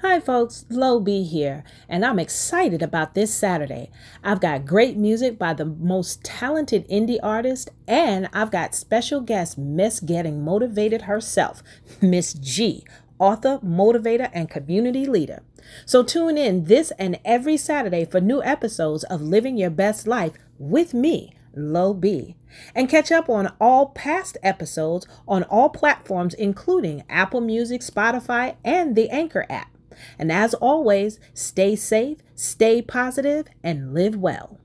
Hi, folks, Lo B here, and I'm excited about this Saturday. I've got great music by the most talented indie artist, and I've got special guest Miss Getting Motivated herself, Miss G, author, motivator, and community leader. So tune in this and every Saturday for new episodes of Living Your Best Life with me, Lo B. And catch up on all past episodes on all platforms, including Apple Music, Spotify, and the Anchor app. And as always, stay safe, stay positive, and live well.